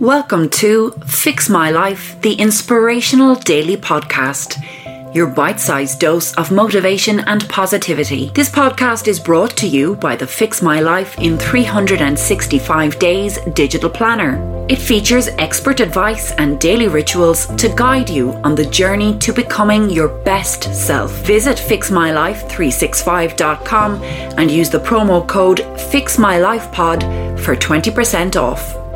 Welcome to Fix My Life, the inspirational daily podcast. Your bite sized dose of motivation and positivity. This podcast is brought to you by the Fix My Life in 365 Days digital planner. It features expert advice and daily rituals to guide you on the journey to becoming your best self. Visit fixmylife365.com and use the promo code FixMyLifePod for 20% off.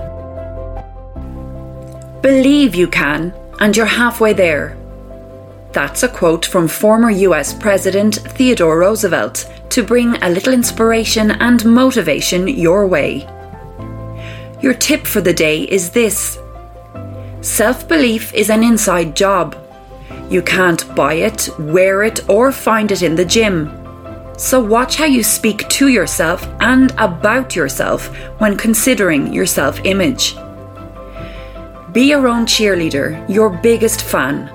Believe you can, and you're halfway there. That's a quote from former US President Theodore Roosevelt to bring a little inspiration and motivation your way. Your tip for the day is this Self belief is an inside job. You can't buy it, wear it, or find it in the gym. So watch how you speak to yourself and about yourself when considering your self image. Be your own cheerleader, your biggest fan.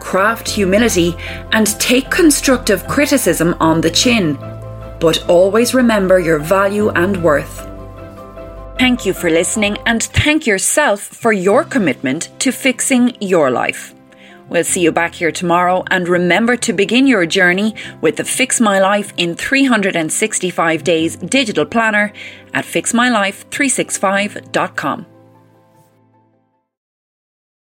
Craft humility and take constructive criticism on the chin, but always remember your value and worth. Thank you for listening and thank yourself for your commitment to fixing your life. We'll see you back here tomorrow and remember to begin your journey with the Fix My Life in 365 Days digital planner at fixmylife365.com.